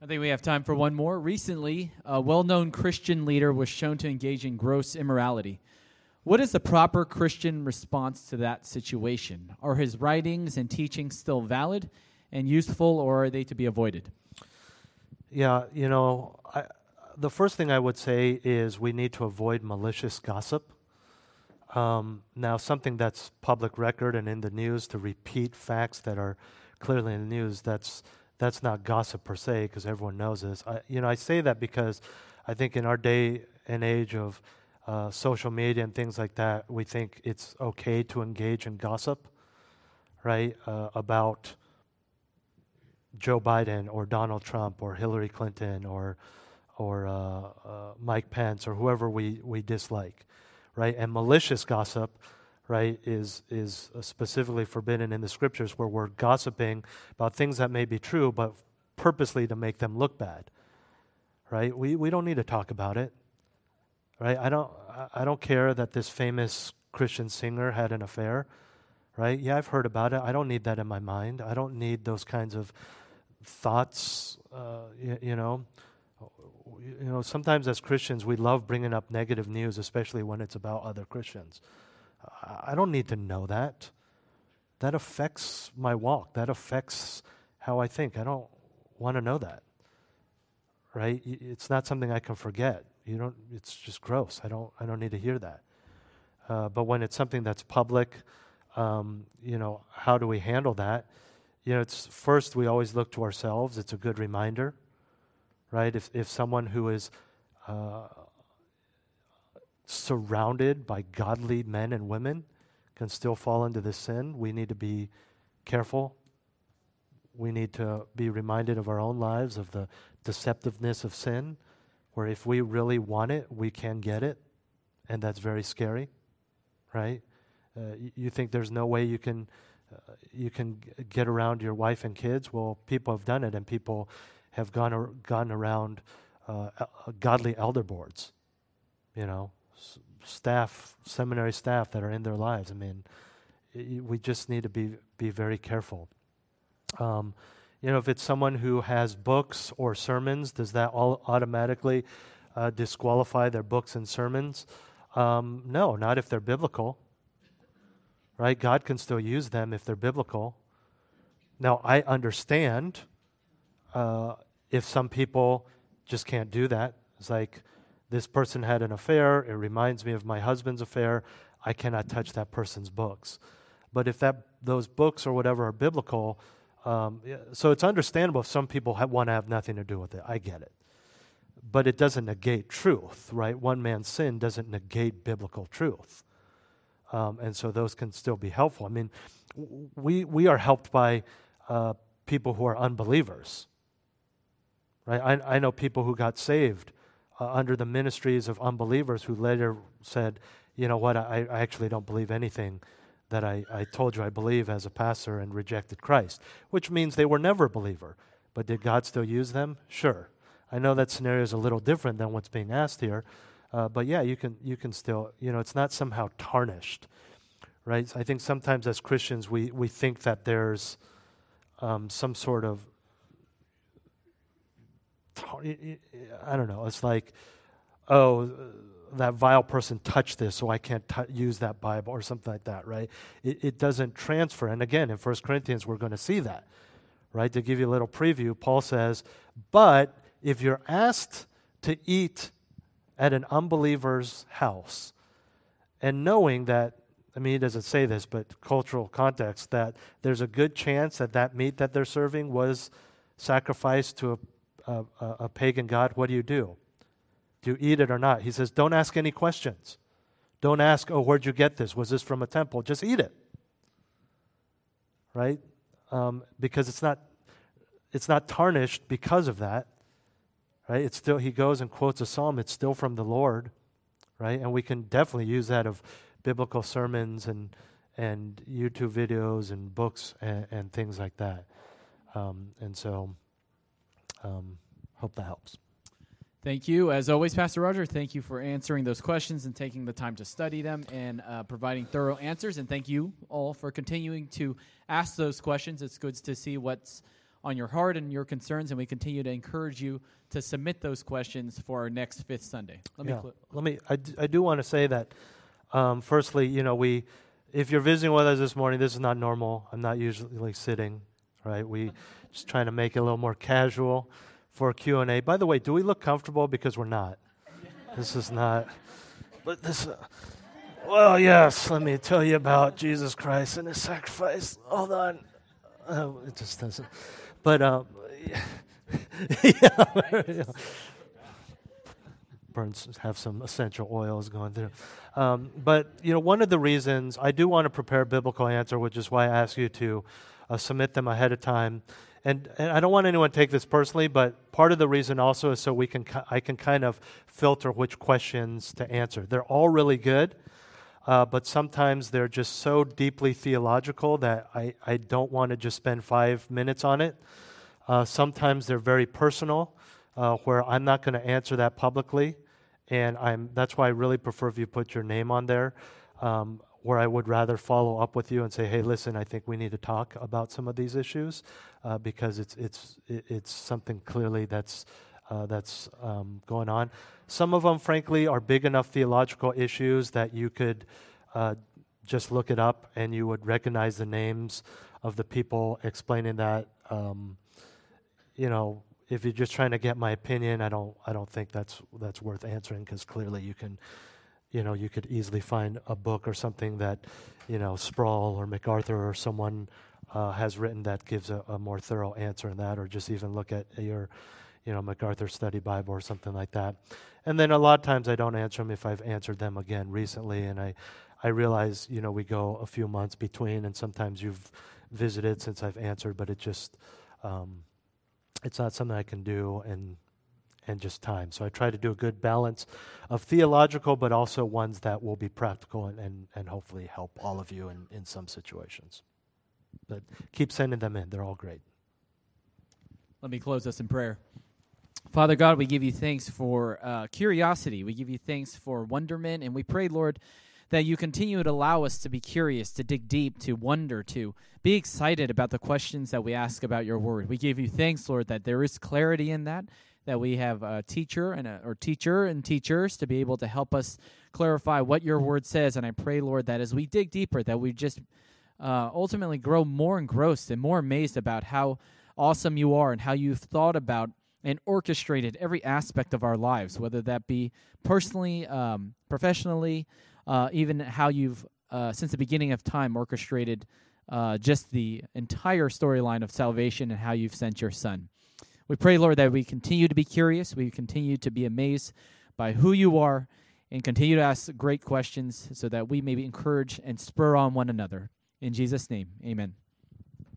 I think we have time for one more. Recently, a well known Christian leader was shown to engage in gross immorality. What is the proper Christian response to that situation? Are his writings and teachings still valid? and useful, or are they to be avoided? Yeah, you know, I, the first thing I would say is we need to avoid malicious gossip. Um, now, something that's public record and in the news to repeat facts that are clearly in the news, that's that's not gossip per se, because everyone knows this. I, you know, I say that because I think in our day and age of uh, social media and things like that, we think it's okay to engage in gossip, right? Uh, about Joe Biden or Donald Trump or Hillary Clinton or or uh, uh, Mike Pence or whoever we, we dislike, right? And malicious gossip, right, is is specifically forbidden in the scriptures, where we're gossiping about things that may be true, but purposely to make them look bad, right? We we don't need to talk about it, right? I don't I don't care that this famous Christian singer had an affair, right? Yeah, I've heard about it. I don't need that in my mind. I don't need those kinds of thoughts, uh, you, you know. You know, sometimes as Christians, we love bringing up negative news, especially when it's about other Christians. I don't need to know that. That affects my walk. That affects how I think. I don't want to know that. Right? It's not something I can forget. You don't. It's just gross. I don't. I don't need to hear that. Uh, but when it's something that's public, um, you know, how do we handle that? You know, it's first we always look to ourselves. It's a good reminder, right? If if someone who is uh, surrounded by godly men and women can still fall into this sin, we need to be careful. We need to be reminded of our own lives of the deceptiveness of sin, where if we really want it, we can get it, and that's very scary, right? Uh, you, think there's no way you can uh, you can get around your wife and kids. Well, people have done it, and people have gone ar- gone around uh, godly elder boards. You know, s- staff, seminary staff that are in their lives. I mean, y- we just need to be be very careful. Um, you know, if it's someone who has books or sermons, does that all automatically uh, disqualify their books and sermons? Um, no, not if they're biblical right? God can still use them if they're biblical. Now, I understand uh, if some people just can't do that. It's like this person had an affair, it reminds me of my husband's affair. I cannot touch that person's books. But if that those books or whatever are biblical, um, so it's understandable if some people ha- want to have nothing to do with it. I get it. But it doesn't negate truth, right? One man's sin doesn't negate biblical truth. Um, and so those can still be helpful. I mean, we, we are helped by uh, people who are unbelievers. Right? I, I know people who got saved uh, under the ministries of unbelievers who later said, you know what, I, I actually don't believe anything that I, I told you I believe as a pastor and rejected Christ, which means they were never a believer. But did God still use them? Sure. I know that scenario is a little different than what's being asked here, uh, but yeah, you can you can still you know it's not somehow tarnished, right? I think sometimes as Christians we we think that there's um, some sort of I don't know. It's like oh that vile person touched this, so I can't t- use that Bible or something like that, right? It, it doesn't transfer. And again, in 1 Corinthians, we're going to see that, right? To give you a little preview, Paul says, But if you're asked to eat at an unbeliever's house, and knowing that, I mean, he doesn't say this, but cultural context, that there's a good chance that that meat that they're serving was sacrificed to a, a, a pagan god, what do you do? Do you eat it or not? He says, don't ask any questions. Don't ask, oh, where'd you get this? Was this from a temple? Just eat it. Right? Um, because it's not, it's not tarnished because of that. Right? It's still, he goes and quotes a psalm, it's still from the Lord. Right? And we can definitely use that of biblical sermons and, and YouTube videos and books and, and things like that. Um, and so, um, hope that helps. Thank you. As always, Pastor Roger, thank you for answering those questions and taking the time to study them and uh, providing thorough answers. And thank you all for continuing to ask those questions. It's good to see what's on your heart and your concerns, and we continue to encourage you to submit those questions for our next fifth Sunday. Let me, yeah. cl- let me. I, d- I do want to say that. Um, firstly, you know, we, if you're visiting with us this morning, this is not normal. I'm not usually like, sitting right? We just trying to make it a little more casual for Q and A. By the way, do we look comfortable? Because we're not. This is not. But this. Uh, well, yes. Let me tell you about Jesus Christ and His sacrifice. Hold on. Oh, it just doesn't. But um, yeah. burns have some essential oils going through. Um, but you know, one of the reasons I do want to prepare a biblical answer, which is why I ask you to uh, submit them ahead of time. And, and I don't want anyone to take this personally, but part of the reason also is so we can I can kind of filter which questions to answer. They're all really good, uh, but sometimes they're just so deeply theological that I, I don't want to just spend five minutes on it. Uh, sometimes they're very personal, uh, where I'm not going to answer that publicly, and I'm, that's why I really prefer if you put your name on there. Um, where I would rather follow up with you and say, "Hey, listen, I think we need to talk about some of these issues uh, because it's it's it's something clearly that's uh, that's um, going on." Some of them, frankly, are big enough theological issues that you could uh, just look it up and you would recognize the names of the people explaining that. Um, you know, if you're just trying to get my opinion, I don't I don't think that's that's worth answering because clearly you can you know, you could easily find a book or something that, you know, Sproul or MacArthur or someone uh, has written that gives a, a, more thorough answer in that, or just even look at your, you know, MacArthur Study Bible or something like that. And then a lot of times I don't answer them if I've answered them again recently, and I, I realize, you know, we go a few months between, and sometimes you've visited since I've answered, but it just, um, it's not something I can do, and and just time. So I try to do a good balance of theological, but also ones that will be practical and, and, and hopefully help all of you in, in some situations. But keep sending them in, they're all great. Let me close us in prayer. Father God, we give you thanks for uh, curiosity. We give you thanks for wonderment. And we pray, Lord, that you continue to allow us to be curious, to dig deep, to wonder, to be excited about the questions that we ask about your word. We give you thanks, Lord, that there is clarity in that that we have a teacher and a, or teacher and teachers to be able to help us clarify what your word says. And I pray, Lord, that as we dig deeper, that we just uh, ultimately grow more engrossed and more amazed about how awesome you are and how you've thought about and orchestrated every aspect of our lives, whether that be personally, um, professionally, uh, even how you've, uh, since the beginning of time, orchestrated uh, just the entire storyline of salvation and how you've sent your son. We pray, Lord, that we continue to be curious, we continue to be amazed by who you are, and continue to ask great questions so that we may be encouraged and spur on one another. In Jesus' name, amen.